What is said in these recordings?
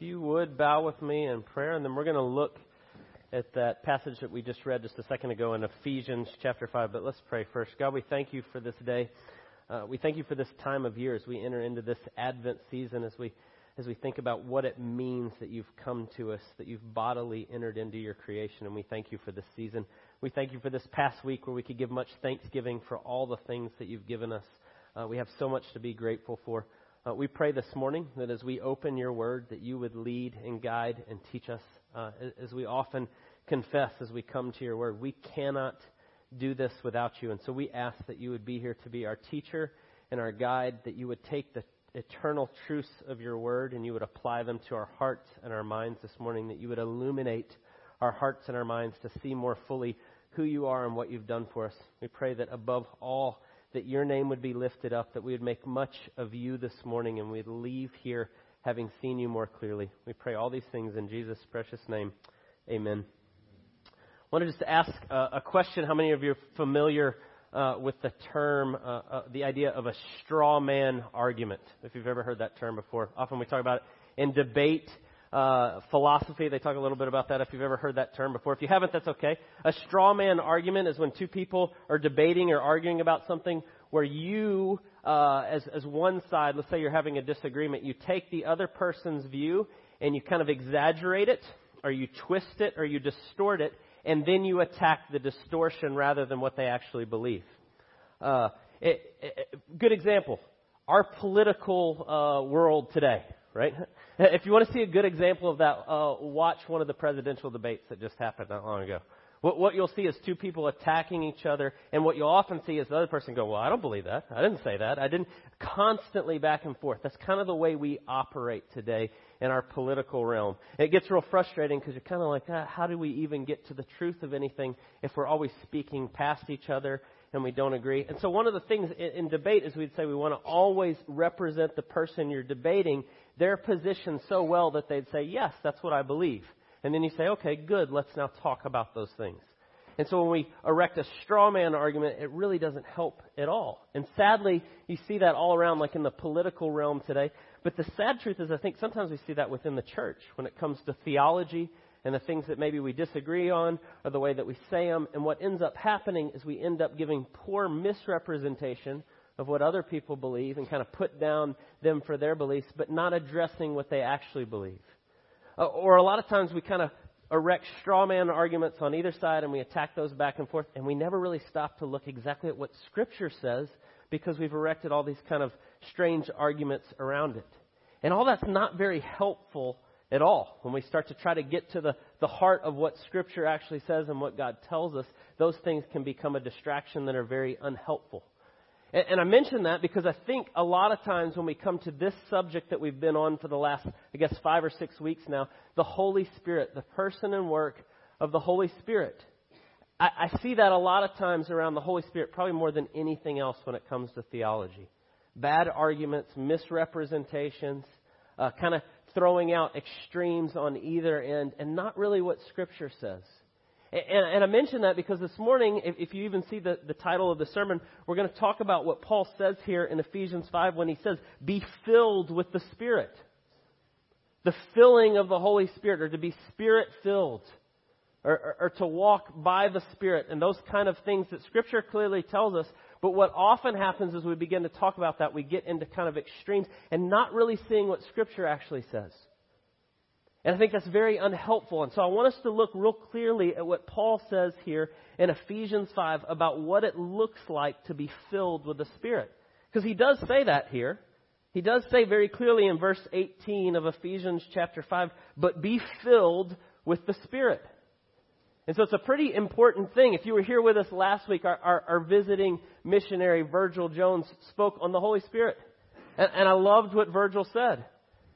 you would bow with me in prayer, and then we're going to look at that passage that we just read just a second ago in Ephesians chapter 5. But let's pray first. God, we thank you for this day. Uh, we thank you for this time of year as we enter into this Advent season, as we as we think about what it means that you've come to us, that you've bodily entered into your creation, and we thank you for this season. We thank you for this past week where we could give much thanksgiving for all the things that you've given us. Uh, we have so much to be grateful for. Uh, we pray this morning that as we open your word, that you would lead and guide and teach us. Uh, as we often confess as we come to your word, we cannot do this without you. And so we ask that you would be here to be our teacher and our guide, that you would take the eternal truths of your word and you would apply them to our hearts and our minds this morning, that you would illuminate our hearts and our minds to see more fully who you are and what you've done for us. We pray that above all, that your name would be lifted up, that we would make much of you this morning, and we'd leave here having seen you more clearly. We pray all these things in Jesus' precious name. Amen. I want to just ask uh, a question. How many of you are familiar uh, with the term, uh, the idea of a straw man argument? If you've ever heard that term before. Often we talk about it in debate uh, philosophy. They talk a little bit about that if you've ever heard that term before. If you haven't, that's okay. A straw man argument is when two people are debating or arguing about something where you, uh, as, as one side, let's say you're having a disagreement, you take the other person's view and you kind of exaggerate it, or you twist it, or you distort it, and then you attack the distortion rather than what they actually believe. Uh, it, it, good example. Our political uh, world today, right? If you want to see a good example of that, uh, watch one of the presidential debates that just happened not long ago. What, what you'll see is two people attacking each other, and what you'll often see is the other person go, "Well, I don't believe that. I didn't say that. I didn't." Constantly back and forth. That's kind of the way we operate today in our political realm. It gets real frustrating because you're kind of like, ah, "How do we even get to the truth of anything if we're always speaking past each other?" and we don't agree. And so one of the things in, in debate is we'd say we want to always represent the person you're debating their position so well that they'd say, Yes, that's what I believe. And then you say, Okay, good, let's now talk about those things. And so when we erect a straw man argument, it really doesn't help at all. And sadly, you see that all around, like in the political realm today. But the sad truth is, I think sometimes we see that within the church when it comes to theology and the things that maybe we disagree on or the way that we say them. And what ends up happening is we end up giving poor misrepresentation of what other people believe and kind of put down them for their beliefs, but not addressing what they actually believe. Uh, or a lot of times we kind of erect straw man arguments on either side and we attack those back and forth, and we never really stop to look exactly at what Scripture says because we've erected all these kind of strange arguments around it. And all that's not very helpful at all. When we start to try to get to the, the heart of what Scripture actually says and what God tells us, those things can become a distraction that are very unhelpful. And, and I mention that because I think a lot of times when we come to this subject that we've been on for the last, I guess, five or six weeks now, the Holy Spirit, the person and work of the Holy Spirit. I, I see that a lot of times around the Holy Spirit, probably more than anything else when it comes to theology. Bad arguments, misrepresentations, uh, kind of throwing out extremes on either end, and not really what Scripture says. And, and I mention that because this morning, if, if you even see the, the title of the sermon, we're going to talk about what Paul says here in Ephesians 5 when he says, Be filled with the Spirit. The filling of the Holy Spirit, or to be Spirit filled, or, or, or to walk by the Spirit, and those kind of things that Scripture clearly tells us. But what often happens as we begin to talk about that, we get into kind of extremes and not really seeing what Scripture actually says. And I think that's very unhelpful. And so I want us to look real clearly at what Paul says here in Ephesians 5 about what it looks like to be filled with the Spirit. Because he does say that here. He does say very clearly in verse 18 of Ephesians chapter 5, but be filled with the Spirit. And so it's a pretty important thing. If you were here with us last week, our, our, our visiting missionary Virgil Jones spoke on the Holy Spirit. And, and I loved what Virgil said.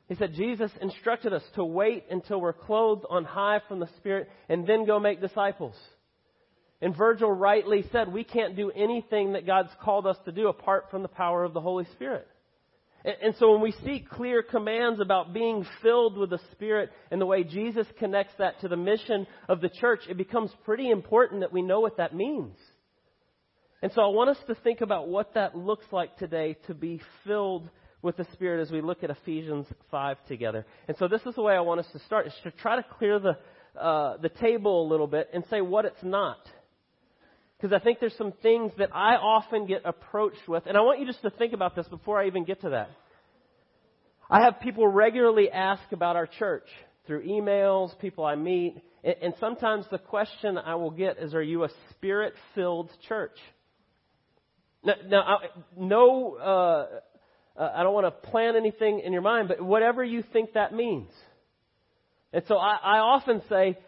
He said Jesus instructed us to wait until we're clothed on high from the Spirit and then go make disciples. And Virgil rightly said we can't do anything that God's called us to do apart from the power of the Holy Spirit. And, and so when we see clear commands about being filled with the Spirit and the way Jesus connects that to the mission of the church, it becomes pretty important that we know what that means. And so I want us to think about what that looks like today to be filled with the Spirit as we look at Ephesians 5 together. And so this is the way I want us to start, is to try to clear the, uh, the table a little bit and say what it's not. Because I think there's some things that I often get approached with, and I want you just to think about this before I even get to that. I have people regularly ask about our church through emails, people I meet, and sometimes the question I will get is, are you a spirit filled church? Now, now no, uh, uh, I don't want to plan anything in your mind, but whatever you think that means. And so I, I often say,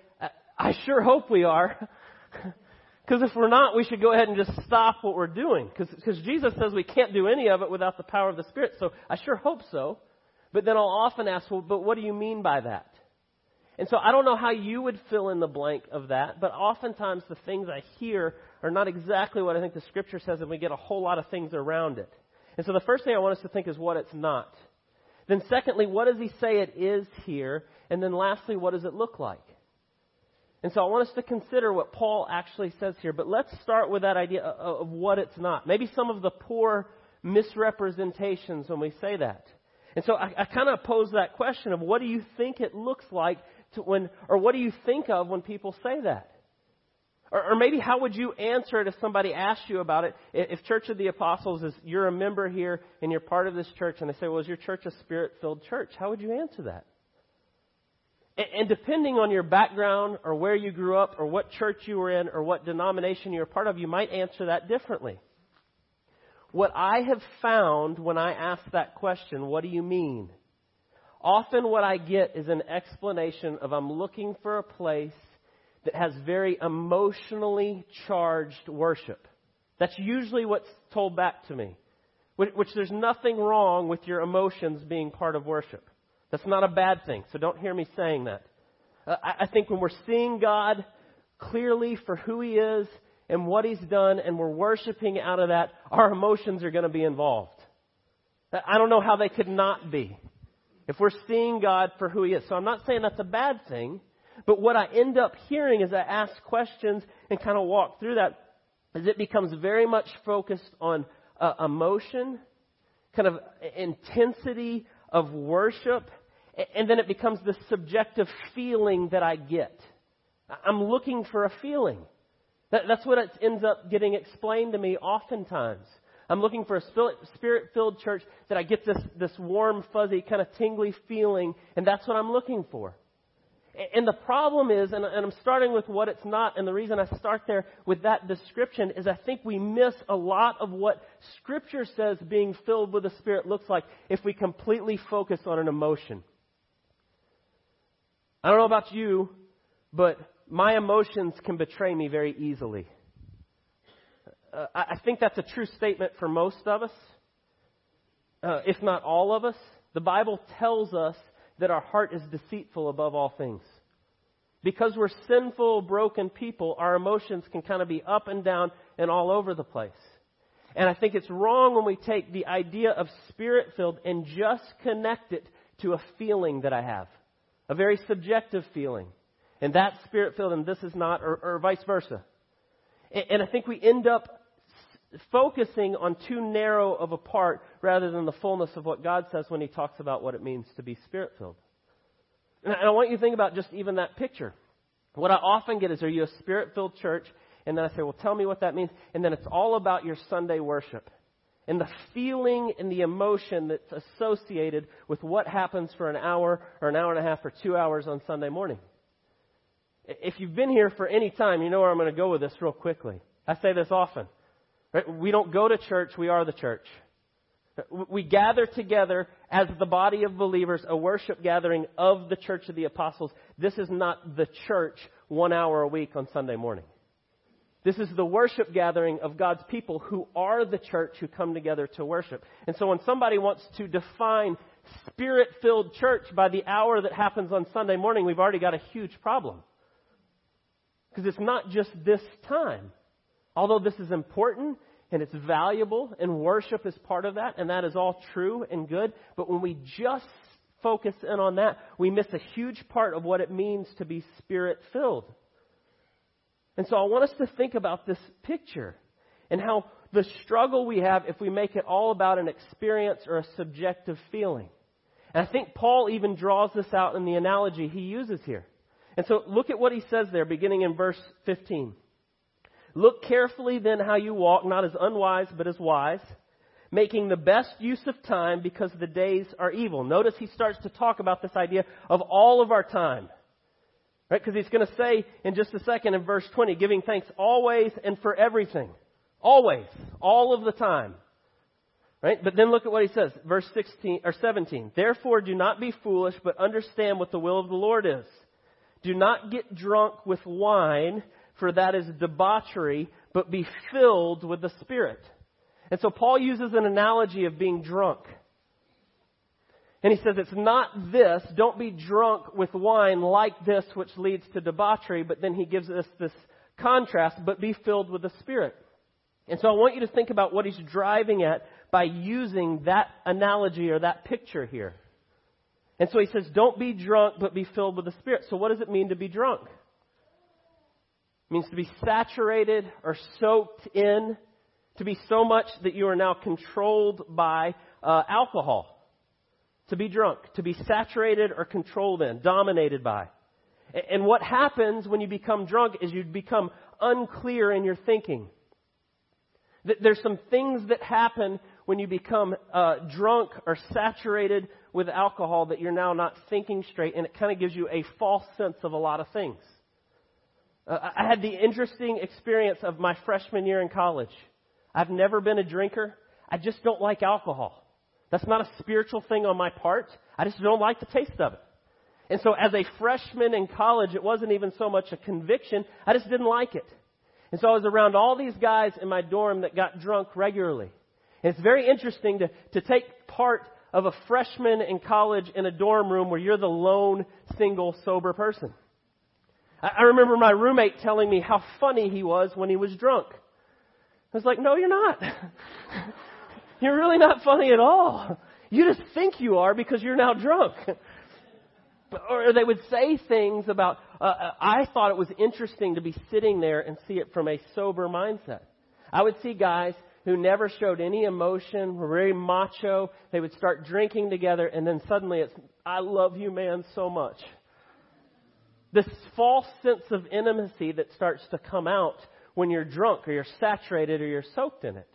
I sure hope we are. Because if we're not, we should go ahead and just stop what we're doing. Because Jesus says we can't do any of it without the power of the Spirit. So I sure hope so. But then I'll often ask, well, but what do you mean by that? And so I don't know how you would fill in the blank of that, but oftentimes the things I hear are not exactly what I think the Scripture says, and we get a whole lot of things around it. And so the first thing I want us to think is what it's not. Then secondly, what does he say it is here? And then lastly, what does it look like? And so I want us to consider what Paul actually says here. But let's start with that idea of what it's not. Maybe some of the poor misrepresentations when we say that. And so I, I kind of pose that question of what do you think it looks like to when, or what do you think of when people say that? Or, or maybe how would you answer it if somebody asked you about it? If Church of the Apostles is, you're a member here and you're part of this church and they say, well, is your church a spirit-filled church? How would you answer that? And, and depending on your background or where you grew up or what church you were in or what denomination you're part of, you might answer that differently. What I have found when I ask that question, what do you mean? Often what I get is an explanation of I'm looking for a place that has very emotionally charged worship. That's usually what's told back to me. Which there's nothing wrong with your emotions being part of worship. That's not a bad thing, so don't hear me saying that. Uh, I think when we're seeing God clearly for who He is and what He's done, and we're worshiping out of that, our emotions are going to be involved. I don't know how they could not be. If we're seeing God for who He is. So I'm not saying that's a bad thing. But what I end up hearing as I ask questions and kind of walk through that is it becomes very much focused on uh, emotion, kind of intensity of worship, and then it becomes the subjective feeling that I get. I'm looking for a feeling. That, that's what it ends up getting explained to me oftentimes. I'm looking for a spirit filled church that I get this, this warm, fuzzy, kind of tingly feeling, and that's what I'm looking for. And the problem is, and I'm starting with what it's not, and the reason I start there with that description is I think we miss a lot of what Scripture says being filled with the Spirit looks like if we completely focus on an emotion. I don't know about you, but my emotions can betray me very easily. Uh, I think that's a true statement for most of us, uh, if not all of us. The Bible tells us that our heart is deceitful above all things. Because we're sinful, broken people, our emotions can kind of be up and down and all over the place. And I think it's wrong when we take the idea of spirit filled and just connect it to a feeling that I have, a very subjective feeling. And that's spirit filled and this is not, or, or vice versa. And, and I think we end up focusing on too narrow of a part rather than the fullness of what God says when He talks about what it means to be spirit filled. And I want you to think about just even that picture. What I often get is, are you a spirit filled church? And then I say, well, tell me what that means. And then it's all about your Sunday worship and the feeling and the emotion that's associated with what happens for an hour or an hour and a half or two hours on Sunday morning. If you've been here for any time, you know where I'm going to go with this real quickly. I say this often. Right? We don't go to church, we are the church. We gather together as the body of believers, a worship gathering of the church of the apostles. This is not the church one hour a week on Sunday morning. This is the worship gathering of God's people who are the church who come together to worship. And so when somebody wants to define spirit filled church by the hour that happens on Sunday morning, we've already got a huge problem. Because it's not just this time. Although this is important and it's valuable, and worship is part of that, and that is all true and good. But when we just focus in on that, we miss a huge part of what it means to be spirit filled. And so I want us to think about this picture. and how the struggle we have if we make it all about an experience or a subjective feeling. And I think Paul even draws this out in the analogy he uses here. And so look at what he says there, beginning in verse 15. Look carefully then how you walk, not as unwise, but as wise, making the best use of time because the days are evil. Notice he starts to talk about this idea of all of our time. Right? Because he's going to say in just a second in verse 20, giving thanks always and for everything. Always. All of the time. Right? But then look at what he says, verse 16 or 17. Therefore do not be foolish, but understand what the will of the Lord is. Do not get drunk with wine, for that is debauchery, but be filled with the Spirit. And so Paul uses an analogy of being drunk. And he says it's not this, don't be drunk with wine like this, which leads to debauchery, but then he gives us this contrast, but be filled with the Spirit. And so I want you to think about what he's driving at by using that analogy or that picture here. And so he says, don't be drunk, but be filled with the Spirit. So what does it mean to be drunk? Means to be saturated or soaked in, to be so much that you are now controlled by uh, alcohol. To be drunk, to be saturated or controlled in, dominated by. And what happens when you become drunk is you become unclear in your thinking. There's some things that happen when you become uh, drunk or saturated with alcohol that you're now not thinking straight, and it kind of gives you a false sense of a lot of things. Uh, I had the interesting experience of my freshman year in college. I've never been a drinker. I just don't like alcohol. That's not a spiritual thing on my part. I just don't like the taste of it. And so as a freshman in college, it wasn't even so much a conviction. I just didn't like it. And so I was around all these guys in my dorm that got drunk regularly. And it's very interesting to, to take part of a freshman in college in a dorm room where you're the lone single sober person. I, remember my roommate telling me how funny he was when he was drunk. I was like, no, you're not. you're really not funny at all. You just think you are because you're now drunk. or they would say things about, uh, uh, I thought it was interesting to be sitting there and see it from a sober mindset. I would see guys who never showed any emotion, were very macho. They would start drinking together, and then suddenly it's, I love you, man, so much. This false sense of intimacy that starts to come out when you're drunk or you're saturated or you're soaked in it.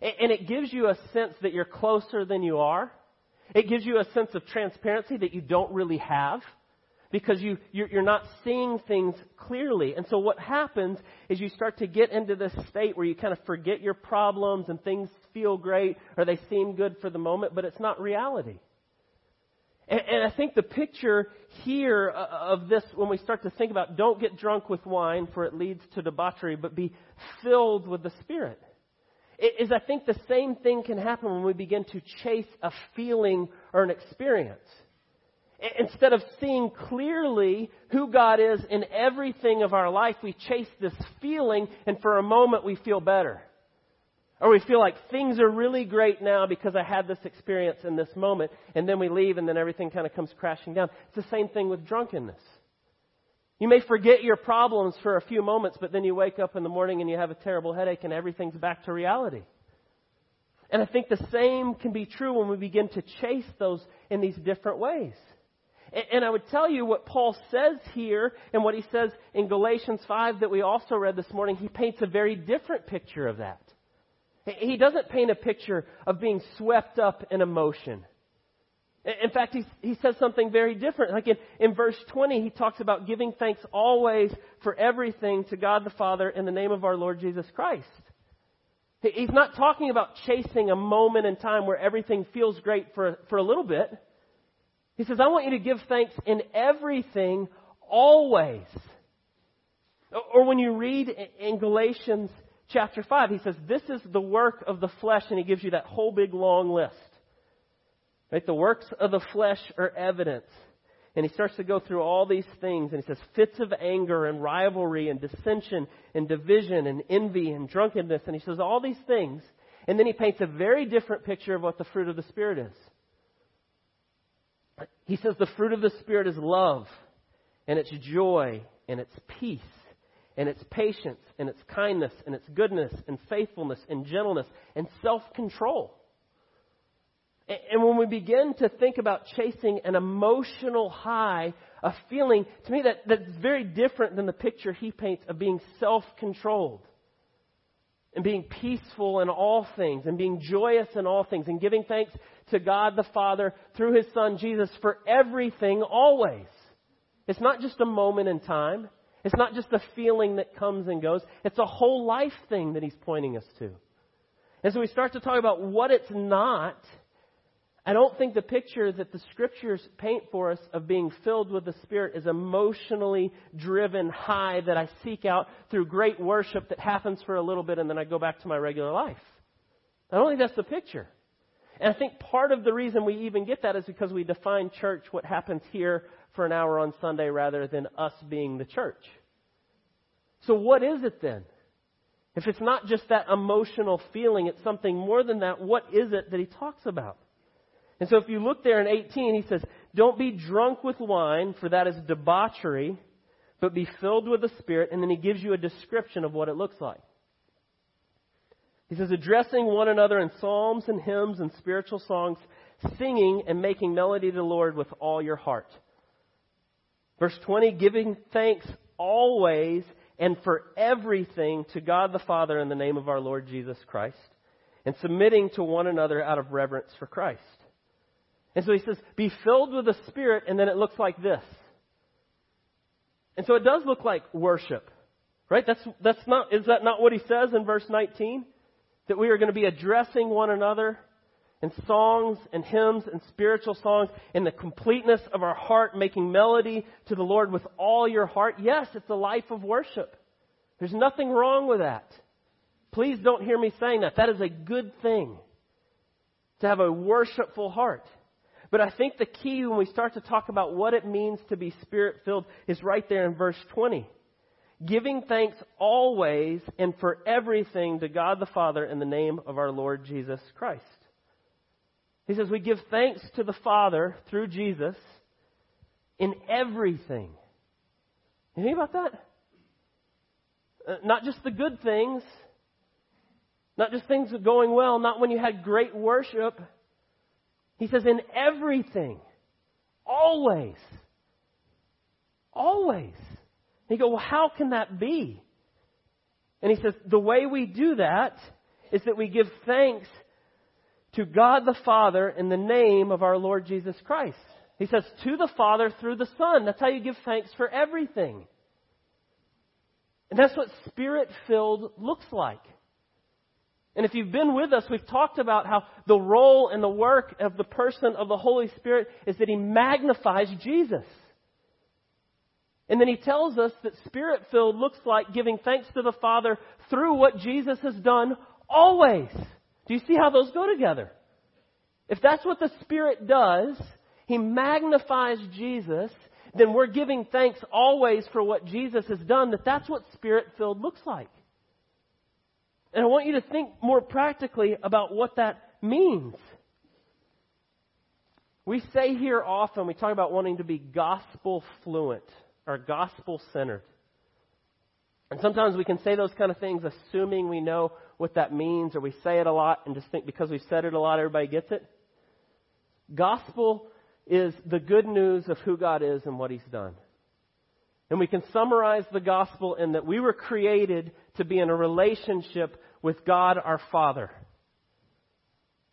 And it gives you a sense that you're closer than you are. It gives you a sense of transparency that you don't really have because you, you're not seeing things clearly. And so what happens is you start to get into this state where you kind of forget your problems and things feel great or they seem good for the moment, but it's not reality. And, and I think the picture here uh, of this, when we start to think about don't get drunk with wine for it leads to debauchery, but be filled with the Spirit is I think the same thing can happen when we begin to chase a feeling or an experience. Instead of seeing clearly who God is in everything of our life, we chase this feeling and for a moment we feel better. Or we feel like things are really great now because I had this experience in this moment and then we leave and then everything kind of comes crashing down. It's the same thing with drunkenness. You may forget your problems for a few moments, but then you wake up in the morning and you have a terrible headache and everything's back to reality. And I think the same can be true when we begin to chase those in these different ways. And I would tell you what Paul says here and what he says in Galatians 5 that we also read this morning, he paints a very different picture of that. He doesn't paint a picture of being swept up in emotion. In fact, he, he says something very different. Like in, in verse 20, he talks about giving thanks always for everything to God the Father in the name of our Lord Jesus Christ. He's not talking about chasing a moment in time where everything feels great for, for a little bit. He says, I want you to give thanks in everything always. Or when you read in Galatians chapter 5, he says, This is the work of the flesh, and he gives you that whole big long list. Right? The works of the flesh are evident. And he starts to go through all these things, and he says fits of anger and rivalry and dissension and division and envy and drunkenness. And he says all these things, and then he paints a very different picture of what the fruit of the Spirit is. He says the fruit of the Spirit is love, and it's joy, and it's peace, and its patience and its kindness and its goodness and faithfulness and gentleness and self control. And when we begin to think about chasing an emotional high, a feeling, to me that, that's very different than the picture he paints of being self controlled and being peaceful in all things and being joyous in all things and giving thanks to God the Father through his Son Jesus for everything always. It's not just a moment in time. It's not just a feeling that comes and goes. It's a whole life thing that he's pointing us to. And so we start to talk about what it's not. I don't think the picture that the scriptures paint for us of being filled with the Spirit is emotionally driven high that I seek out through great worship that happens for a little bit and then I go back to my regular life. I don't think that's the picture. And I think part of the reason we even get that is because we define church, what happens here for an hour on Sunday rather than us being the church. So what is it then? If it's not just that emotional feeling, it's something more than that, what is it that he talks about? And so if you look there in 18, he says, Don't be drunk with wine, for that is debauchery, but be filled with the Spirit. And then he gives you a description of what it looks like. He says, Addressing one another in psalms and hymns and spiritual songs, singing and making melody to the Lord with all your heart. Verse 20, giving thanks always and for everything to God the Father in the name of our Lord Jesus Christ, and submitting to one another out of reverence for Christ. And so he says, be filled with the Spirit, and then it looks like this. And so it does look like worship. Right? That's, that's not, is that not what he says in verse 19? That we are going to be addressing one another and songs and hymns and spiritual songs in the completeness of our heart, making melody to the Lord with all your heart. Yes, it's a life of worship. There's nothing wrong with that. Please don't hear me saying that. That is a good thing to have a worshipful heart. But I think the key when we start to talk about what it means to be spirit filled is right there in verse 20. Giving thanks always and for everything to God the Father in the name of our Lord Jesus Christ. He says we give thanks to the Father through Jesus in everything. You think about that? Uh, not just the good things, not just things going well, not when you had great worship. He says in everything, always, always. And you go, well, how can that be? And he says the way we do that is that we give thanks to God the Father in the name of our Lord Jesus Christ. He says, to the Father through the Son. That's how you give thanks for everything. And that's what spirit filled looks like. And if you've been with us, we've talked about how the role and the work of the person of the Holy Spirit is that he magnifies Jesus. And then he tells us that spirit filled looks like giving thanks to the Father through what Jesus has done always. Do you see how those go together? If that's what the Spirit does, He magnifies Jesus, then we're giving thanks always for what Jesus has done, that that's what Spirit filled looks like. And I want you to think more practically about what that means. We say here often, we talk about wanting to be gospel fluent or gospel centered. And sometimes we can say those kind of things assuming we know what that means, or we say it a lot and just think because we've said it a lot, everybody gets it. Gospel is the good news of who God is and what He's done. And we can summarize the gospel in that we were created to be in a relationship with God our Father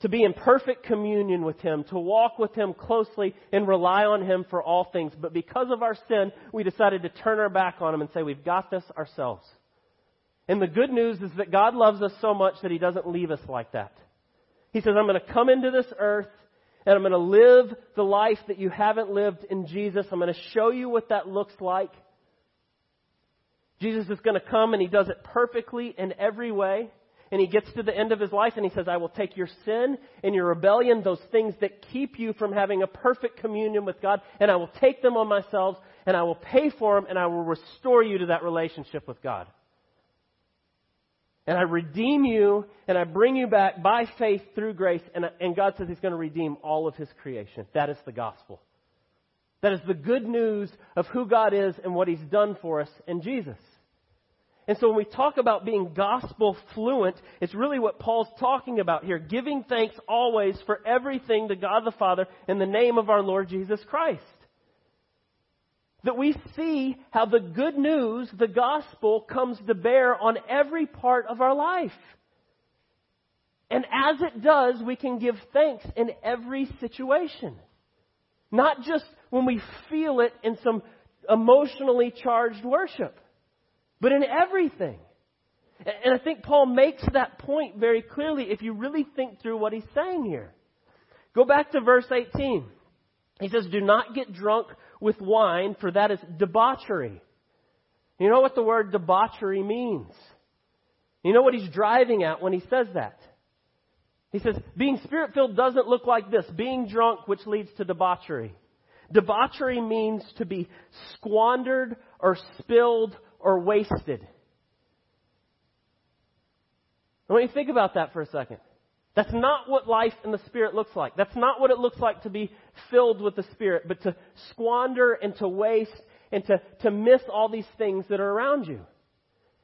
to be in perfect communion with Him, to walk with Him closely and rely on Him for all things. But because of our sin, we decided to turn our back on Him and say, we've got this ourselves. And the good news is that God loves us so much that He doesn't leave us like that. He says, I'm going to come into this earth and I'm going to live the life that you haven't lived in Jesus. I'm going to show you what that looks like. Jesus is going to come and He does it perfectly in every way and he gets to the end of his life and he says, I will take your sin and your rebellion, those things that keep you from having a perfect communion with God, and I will take them on myself and I will pay for them and I will restore you to that relationship with God. And I redeem you and I bring you back by faith through grace. And, and God says He's going to redeem all of His creation. That is the gospel. That is the good news of who God is and what He's done for us in Jesus. And so when we talk about being gospel fluent, it's really what Paul's talking about here. Giving thanks always for everything to God the Father in the name of our Lord Jesus Christ. That we see how the good news, the gospel, comes to bear on every part of our life. And as it does, we can give thanks in every situation. Not just when we feel it in some emotionally charged worship but in everything. And I think Paul makes that point very clearly if you really think through what he's saying here. Go back to verse 18. He says, Do not get drunk with wine, for that is debauchery. You know what the word debauchery means? You know what he's driving at when he says that? He says, being spirit filled doesn't look like this being drunk, which leads to debauchery. Debauchery means to be squandered or spilled or wasted. I want you to think about that for a second. That's not what life in the Spirit looks like. That's not what it looks like to be filled with the Spirit, but to squander and to waste and to, to miss all these things that are around you.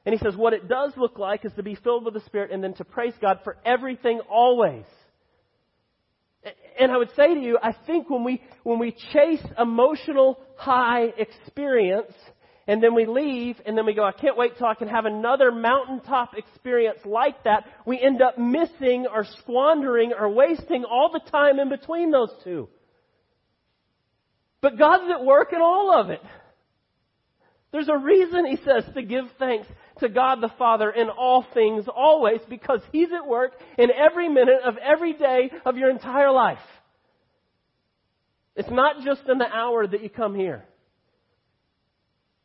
And he says what it does look like is to be filled with the Spirit and then to praise God for everything always. And I would say to you, I think when we, when we chase emotional high experience, and then we leave, and then we go, I can't wait till I can have another mountaintop experience like that. We end up missing or squandering or wasting all the time in between those two. But God's at work in all of it. There's a reason He says to give thanks to God the Father in all things always because He's at work in every minute of every day of your entire life. It's not just in the hour that you come here.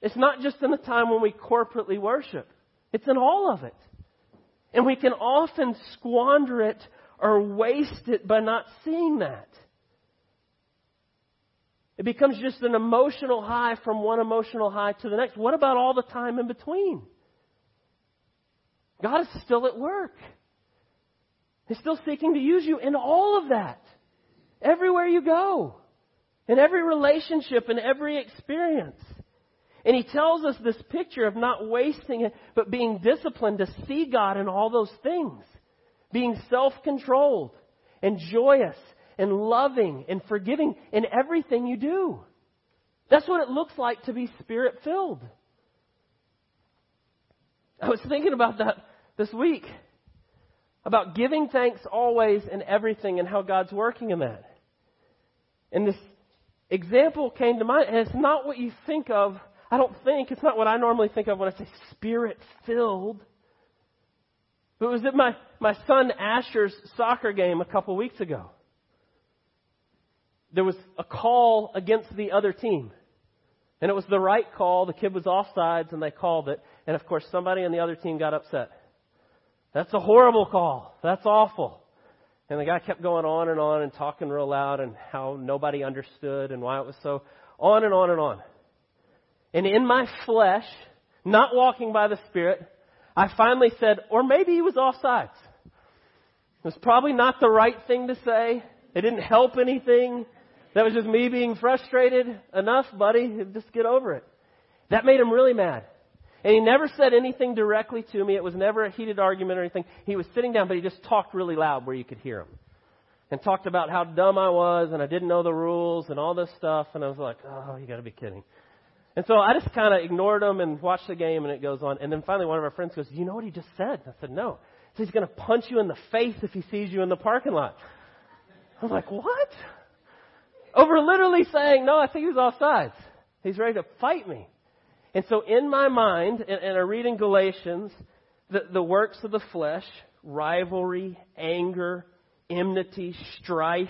It's not just in the time when we corporately worship. It's in all of it. And we can often squander it or waste it by not seeing that. It becomes just an emotional high from one emotional high to the next. What about all the time in between? God is still at work. He's still seeking to use you in all of that. Everywhere you go. In every relationship, in every experience. And he tells us this picture of not wasting it, but being disciplined to see God in all those things. Being self-controlled and joyous and loving and forgiving in everything you do. That's what it looks like to be spirit filled. I was thinking about that this week. About giving thanks always in everything and how God's working in that. And this example came to mind, and it's not what you think of I don't think, it's not what I normally think of when I say spirit filled. But it was at my, my son Asher's soccer game a couple weeks ago. There was a call against the other team. And it was the right call. The kid was offsides and they called it. And of course somebody on the other team got upset. That's a horrible call. That's awful. And the guy kept going on and on and talking real loud and how nobody understood and why it was so on and on and on. And in my flesh, not walking by the Spirit, I finally said, or maybe he was off sides. It was probably not the right thing to say. It didn't help anything. That was just me being frustrated. Enough, buddy. Just get over it. That made him really mad. And he never said anything directly to me. It was never a heated argument or anything. He was sitting down, but he just talked really loud where you could hear him. And talked about how dumb I was and I didn't know the rules and all this stuff. And I was like, oh, you gotta be kidding. And so I just kind of ignored him and watched the game, and it goes on. And then finally, one of our friends goes, "You know what he just said?" I said, "No." So he's going to punch you in the face if he sees you in the parking lot. I was like, "What?" Over literally saying, "No, I think he's offsides. He's ready to fight me." And so in my mind, and, and I read in Galatians, the, the works of the flesh, rivalry, anger, enmity, strife,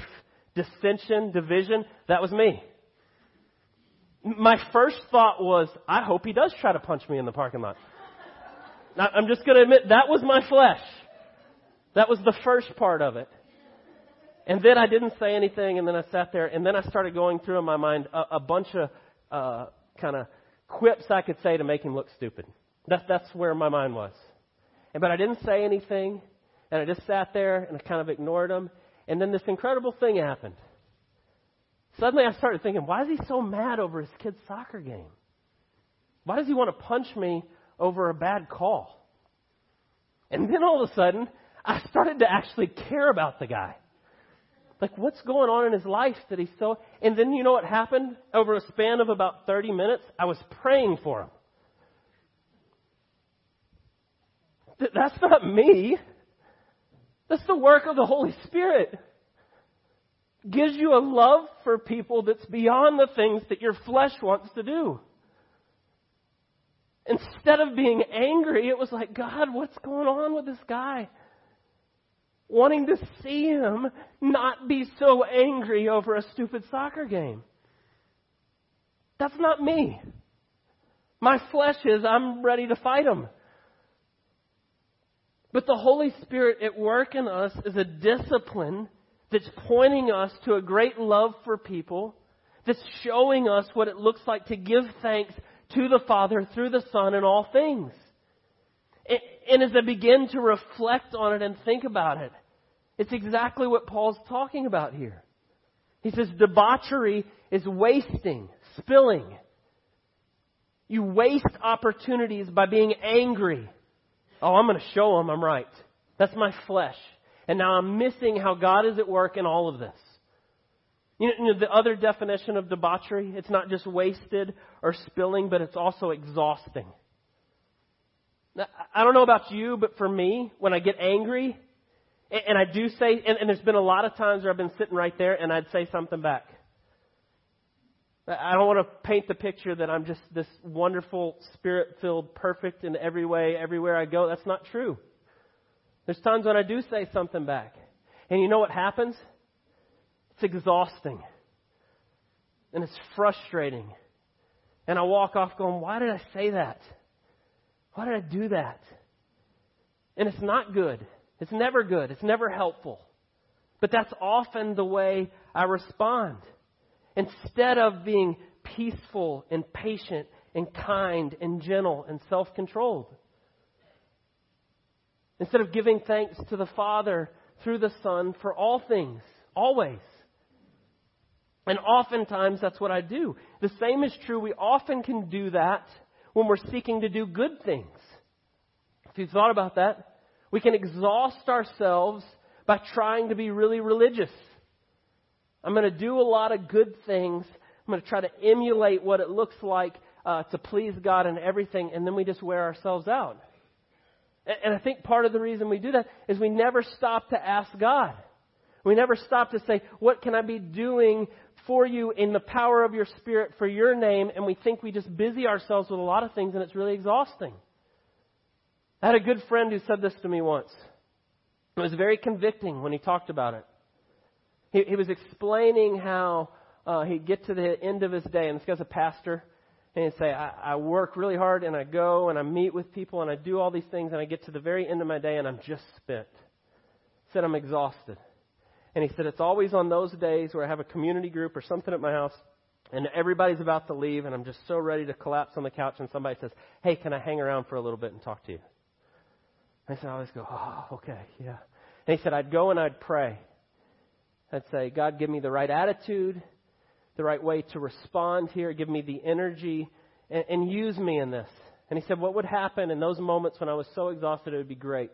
dissension, division, that was me my first thought was, I hope he does try to punch me in the parking lot. Now, I'm just going to admit that was my flesh. That was the first part of it. And then I didn't say anything, and then I sat there, and then I started going through in my mind a, a bunch of uh, kind of quips I could say to make him look stupid. That's that's where my mind was. And, but I didn't say anything, and I just sat there and I kind of ignored him. And then this incredible thing happened. Suddenly I started thinking, why is he so mad over his kid's soccer game? Why does he want to punch me over a bad call. And then all of a sudden, I started to actually care about the guy. Like, what's going on in his life that he's so. And then you know what happened? Over a span of about 30 minutes, I was praying for him. Th- that's not me. That's the work of the Holy Spirit. Gives you a love for people that's beyond the things that your flesh wants to do. Instead of being angry, it was like, God, what's going on with this guy? Wanting to see him not be so angry over a stupid soccer game. That's not me. My flesh is, I'm ready to fight him. But the Holy Spirit at work in us is a discipline that's pointing us to a great love for people, that's showing us what it looks like to give thanks to the Father through the Son in all things. And as I begin to reflect on it and think about it, it's exactly what Paul's talking about here. He says debauchery is wasting, spilling. You waste opportunities by being angry Oh, I'm going to show them I'm right. That's my flesh. And now I'm missing how God is at work in all of this. You know, the other definition of debauchery, it's not just wasted or spilling, but it's also exhausting. Now, I don't know about you, but for me, when I get angry, and I do say, and, and there's been a lot of times where I've been sitting right there and I'd say something back. I don't want to paint the picture that I'm just this wonderful, spirit filled, perfect in every way, everywhere I go. That's not true. There's times when I do say something back. And you know what happens? It's exhausting. And it's frustrating. And I walk off going, why did I say that? Why did I do that? And it's not good. It's never good. It's never helpful. But that's often the way I respond. Instead of being peaceful and patient and kind and gentle and self controlled. Instead of giving thanks to the Father through the Son for all things, always. And oftentimes that's what I do. The same is true. We often can do that when we're seeking to do good things. If you've thought about that, we can exhaust ourselves by trying to be really religious I'm going to do a lot of good things. I'm going to try to emulate what it looks like uh, to please God and everything, and then we just wear ourselves out. And, I think part of the reason we do that is we never stop to ask God. We never stop to say, What can I be doing for you in the power of your Spirit for your name? And we think we just busy ourselves with a lot of things, and it's really exhausting. I had a good friend who said this to me once. It was very convicting when he talked about it. He, he was explaining how uh, he'd get to the end of his day, and this guy's a pastor, and say, I, I work really hard, and I go, and I meet with people, and I do all these things, and I get to the very end of my day, and I'm just spent. He said, I'm exhausted. And he said, it's always on those days where I have a community group or something at my house, and everybody's about to leave, and I'm just so ready to collapse on the couch, and somebody says, Hey, can I hang around for a little bit and talk to you? I said, I always go, Oh, okay, yeah. And he said, I'd go and I'd pray. I'd say, God, give me the right attitude, the right way to respond here, give me the energy, and, and use me in this. And he said, What would happen in those moments when I was so exhausted, it would be great.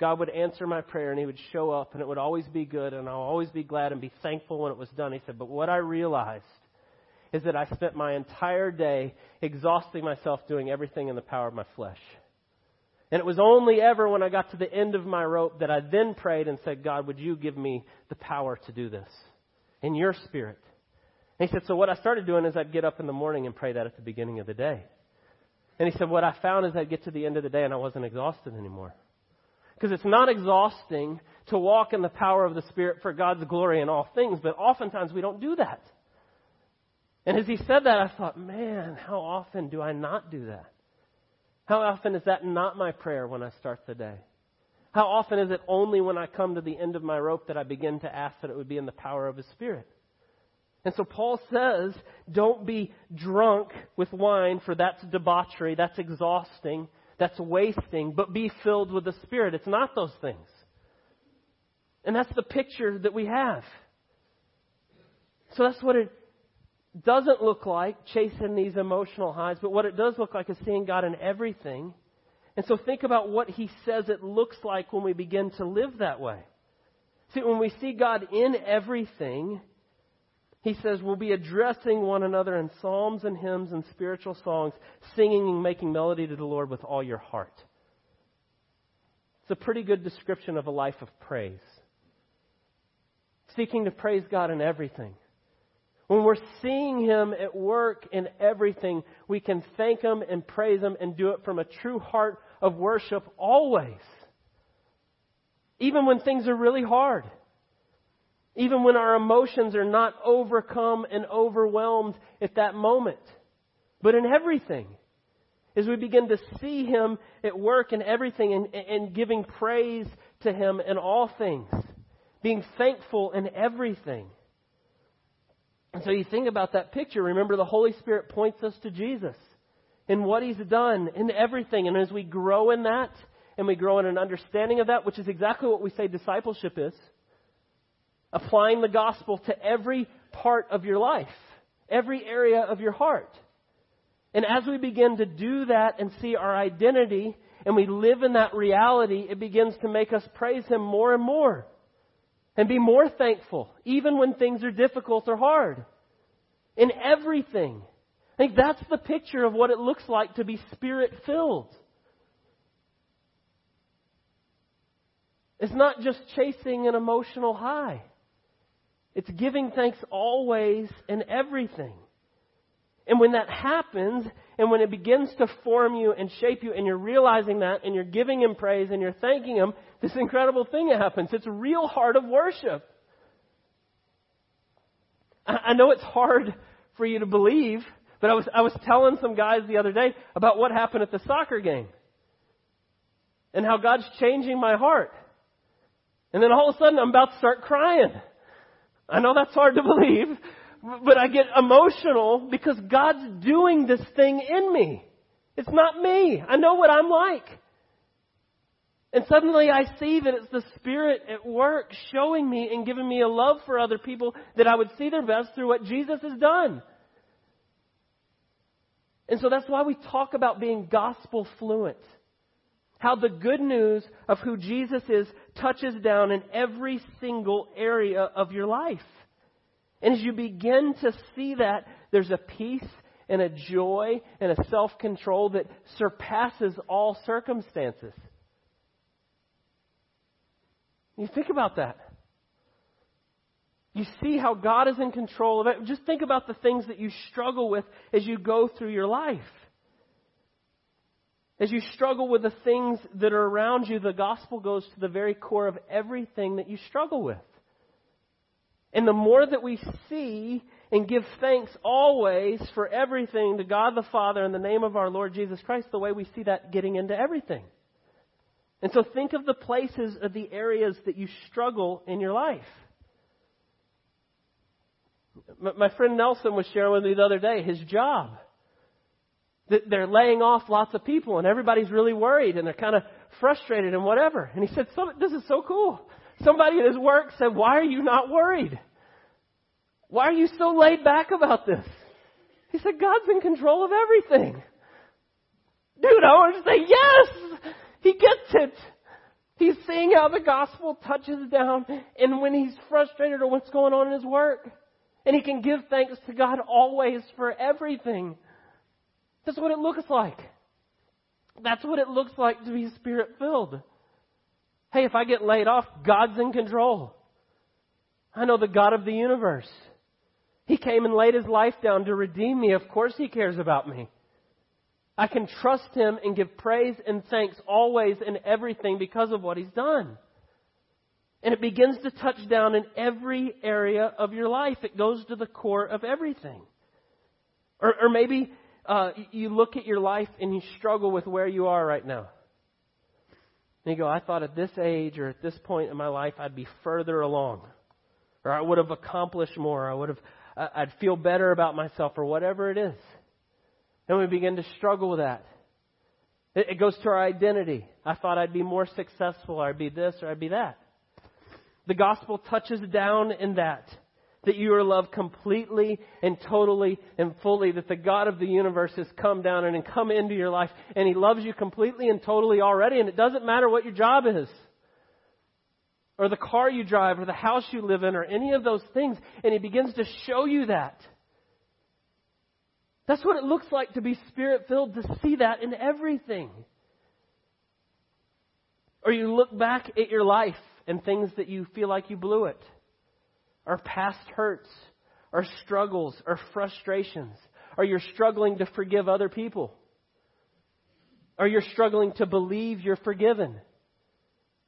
God would answer my prayer and he would show up and it would always be good and I'll always be glad and be thankful when it was done. He said, But what I realized is that I spent my entire day exhausting myself doing everything in the power of my flesh. And it was only ever when I got to the end of my rope that I then prayed and said, God, would you give me the power to do this in your spirit? And he said, So what I started doing is I'd get up in the morning and pray that at the beginning of the day. And he said, What I found is I'd get to the end of the day and I wasn't exhausted anymore. Because it's not exhausting to walk in the power of the Spirit for God's glory in all things, but oftentimes we don't do that. And as he said that, I thought, man, how often do I not do that? How often is that not my prayer when I start the day? How often is it only when I come to the end of my rope that I begin to ask that it would be in the power of His Spirit? And so Paul says, don't be drunk with wine, for that's debauchery, that's exhausting, that's wasting, but be filled with the Spirit. It's not those things. And that's the picture that we have. So that's what it doesn't look like chasing these emotional highs, but what it does look like is seeing God in everything. And so think about what he says it looks like when we begin to live that way. See, when we see God in everything, he says we'll be addressing one another in psalms and hymns and spiritual songs, singing and making melody to the Lord with all your heart. It's a pretty good description of a life of praise. Seeking to praise God in everything. When we're seeing Him at work in everything, we can thank Him and praise Him and do it from a true heart of worship always. Even when things are really hard. Even when our emotions are not overcome and overwhelmed at that moment. But in everything. As we begin to see Him at work in everything and, and giving praise to Him in all things. Being thankful in everything. And so you think about that picture. Remember, the Holy Spirit points us to Jesus and what He's done in everything. And as we grow in that, and we grow in an understanding of that, which is exactly what we say discipleship is, applying the gospel to every part of your life, every area of your heart. And as we begin to do that and see our identity and we live in that reality, it begins to make us praise Him more and more and be more thankful, even when things are difficult or hard. In everything. I think that's the picture of what it looks like to be spirit filled. It's not just chasing an emotional high. It's giving thanks always and everything. And when that happens, and when it begins to form you and shape you, and you're realizing that, and you're giving Him praise, and you're thanking Him, this incredible thing happens. It's real heart of worship. I know it's hard for you to believe, but I was, I was telling some guys the other day about what happened at the soccer game. And how God's changing my heart. And then all of a sudden I'm about to start crying. I know that's hard to believe, but I get emotional because God's doing this thing in me. It's not me. I know what I'm like. And suddenly I see that it's the Spirit at work showing me and giving me a love for other people that I would see their best through what Jesus has done. And so that's why we talk about being gospel fluent. How the good news of who Jesus is touches down in every single area of your life. And as you begin to see that, there's a peace and a joy and a self control that surpasses all circumstances. You think about that. You see how God is in control of it. Just think about the things that you struggle with as you go through your life. As you struggle with the things that are around you, the gospel goes to the very core of everything that you struggle with. And the more that we see and give thanks always for everything to God the Father in the name of our Lord Jesus Christ, the way we see that getting into everything. And so think of the places of the areas that you struggle in your life. My friend Nelson was sharing with me the other day his job. They're laying off lots of people and everybody's really worried and they're kind of frustrated and whatever. And he said, This is so cool. Somebody at his work said, Why are you not worried? Why are you so laid back about this? He said, God's in control of everything. Dude, I want to say, Yes! He gets it. He's seeing how the gospel touches down and when he's frustrated or what's going on in his work. And he can give thanks to God always for everything. That's what it looks like. That's what it looks like to be spirit filled. Hey, if I get laid off, God's in control. I know the God of the universe. He came and laid his life down to redeem me. Of course, he cares about me. I can trust him and give praise and thanks always in everything because of what he's done. And it begins to touch down in every area of your life. It goes to the core of everything. Or, or maybe uh, you look at your life and you struggle with where you are right now. And you go, I thought at this age or at this point in my life I'd be further along. Or I would have accomplished more. I would have, I'd feel better about myself or whatever it is. And we begin to struggle with that. It, it goes to our identity. I thought I'd be more successful, or I'd be this, or I'd be that. The gospel touches down in that. That you are loved completely and totally and fully, that the God of the universe has come down and come into your life, and He loves you completely and totally already, and it doesn't matter what your job is, or the car you drive, or the house you live in, or any of those things, and He begins to show you that. That's what it looks like to be spirit filled, to see that in everything. Or you look back at your life and things that you feel like you blew it our past hurts, our struggles, our frustrations? Are you're struggling to forgive other people? Are you're struggling to believe you're forgiven?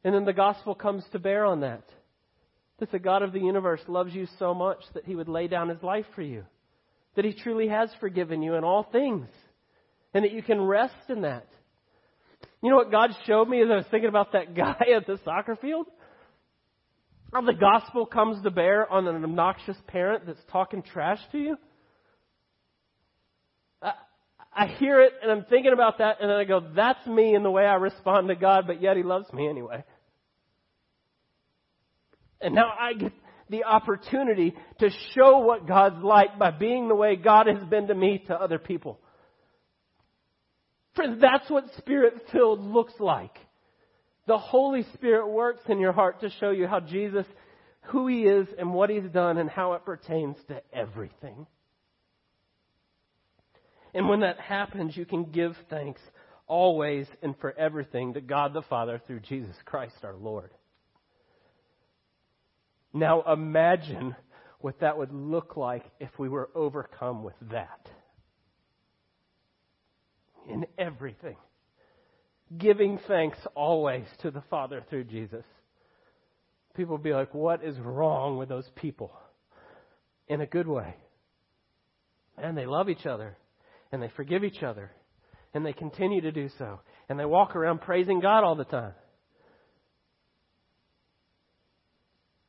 And then the gospel comes to bear on that. That the God of the universe loves you so much that he would lay down his life for you. That he truly has forgiven you in all things. And that you can rest in that. You know what God showed me as I was thinking about that guy at the soccer field? How the gospel comes to bear on an obnoxious parent that's talking trash to you? I, I hear it and I'm thinking about that and then I go, that's me in the way I respond to God, but yet He loves me anyway. And now I get the opportunity to show what God's like by being the way God has been to me to other people. Friends, that's what spirit filled looks like. The Holy Spirit works in your heart to show you how Jesus, who He is and what He's done and how it pertains to everything. And when that happens, you can give thanks always and for everything to God the Father through Jesus Christ our Lord. Now imagine what that would look like if we were overcome with that. In everything giving thanks always to the Father through Jesus. People be like, what is wrong with those people? In a good way. And they love each other. And they forgive each other. And they continue to do so. And they walk around praising God all the time.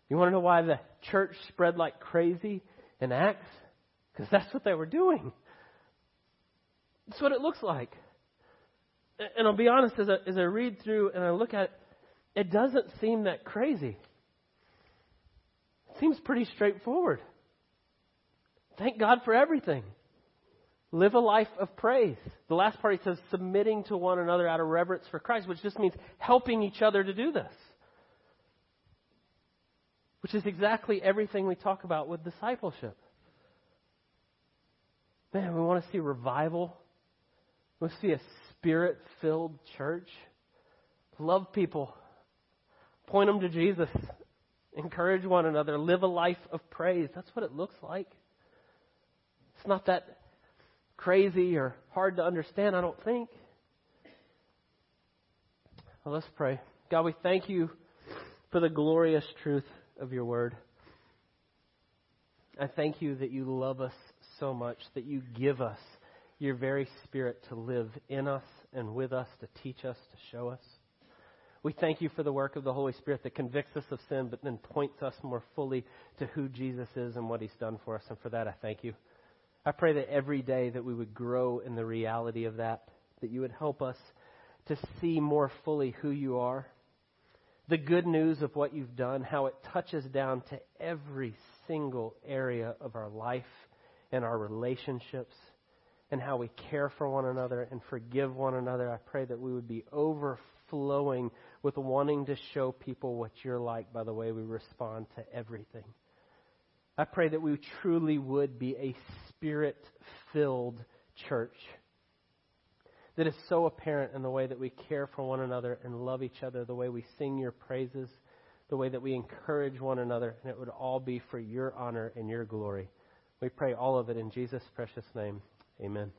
You want to know why the church spread like crazy in Acts? Because that's what they were doing. That's what it looks like and I'll be honest, as I, as I read through and I look at it, it doesn't seem that crazy. It seems pretty straightforward. Thank God for everything. Live a life of praise. The last part he says, submitting to one another out of reverence for Christ, which just means helping each other to do this. Which is exactly everything we talk about with discipleship. Man, we want to see revival. We want to see a spirit filled church. Love people. Point them to Jesus. Encourage one another. Live a life of praise. That's what it looks like. It's not that crazy or hard to understand, I don't think. Well, let's pray. God, we thank you for the glorious truth of your word. I thank you that you love us so much, that you give us your very Spirit to live in us and with us, to teach us, to show us. We thank you for the work of the Holy Spirit that convicts us of sin, but then points us more fully to who Jesus is and what He's done for us. And for that, I thank you. I pray that every day that we would grow in the reality of that, that you would help us to see more fully who you are, the good news of what you've done, how it touches down to every single area of our life and our relationships and how we care for one another and forgive one another. I pray that we would be overflowing with wanting to show people what you're like by the way we respond to everything. I pray that we truly would be a spirit filled church that is so apparent in the way that we care for one another and love each other, the way we sing your praises, the way that we encourage one another, and it would all be for your honor and your glory. We pray all of it in Jesus' precious name. Amen.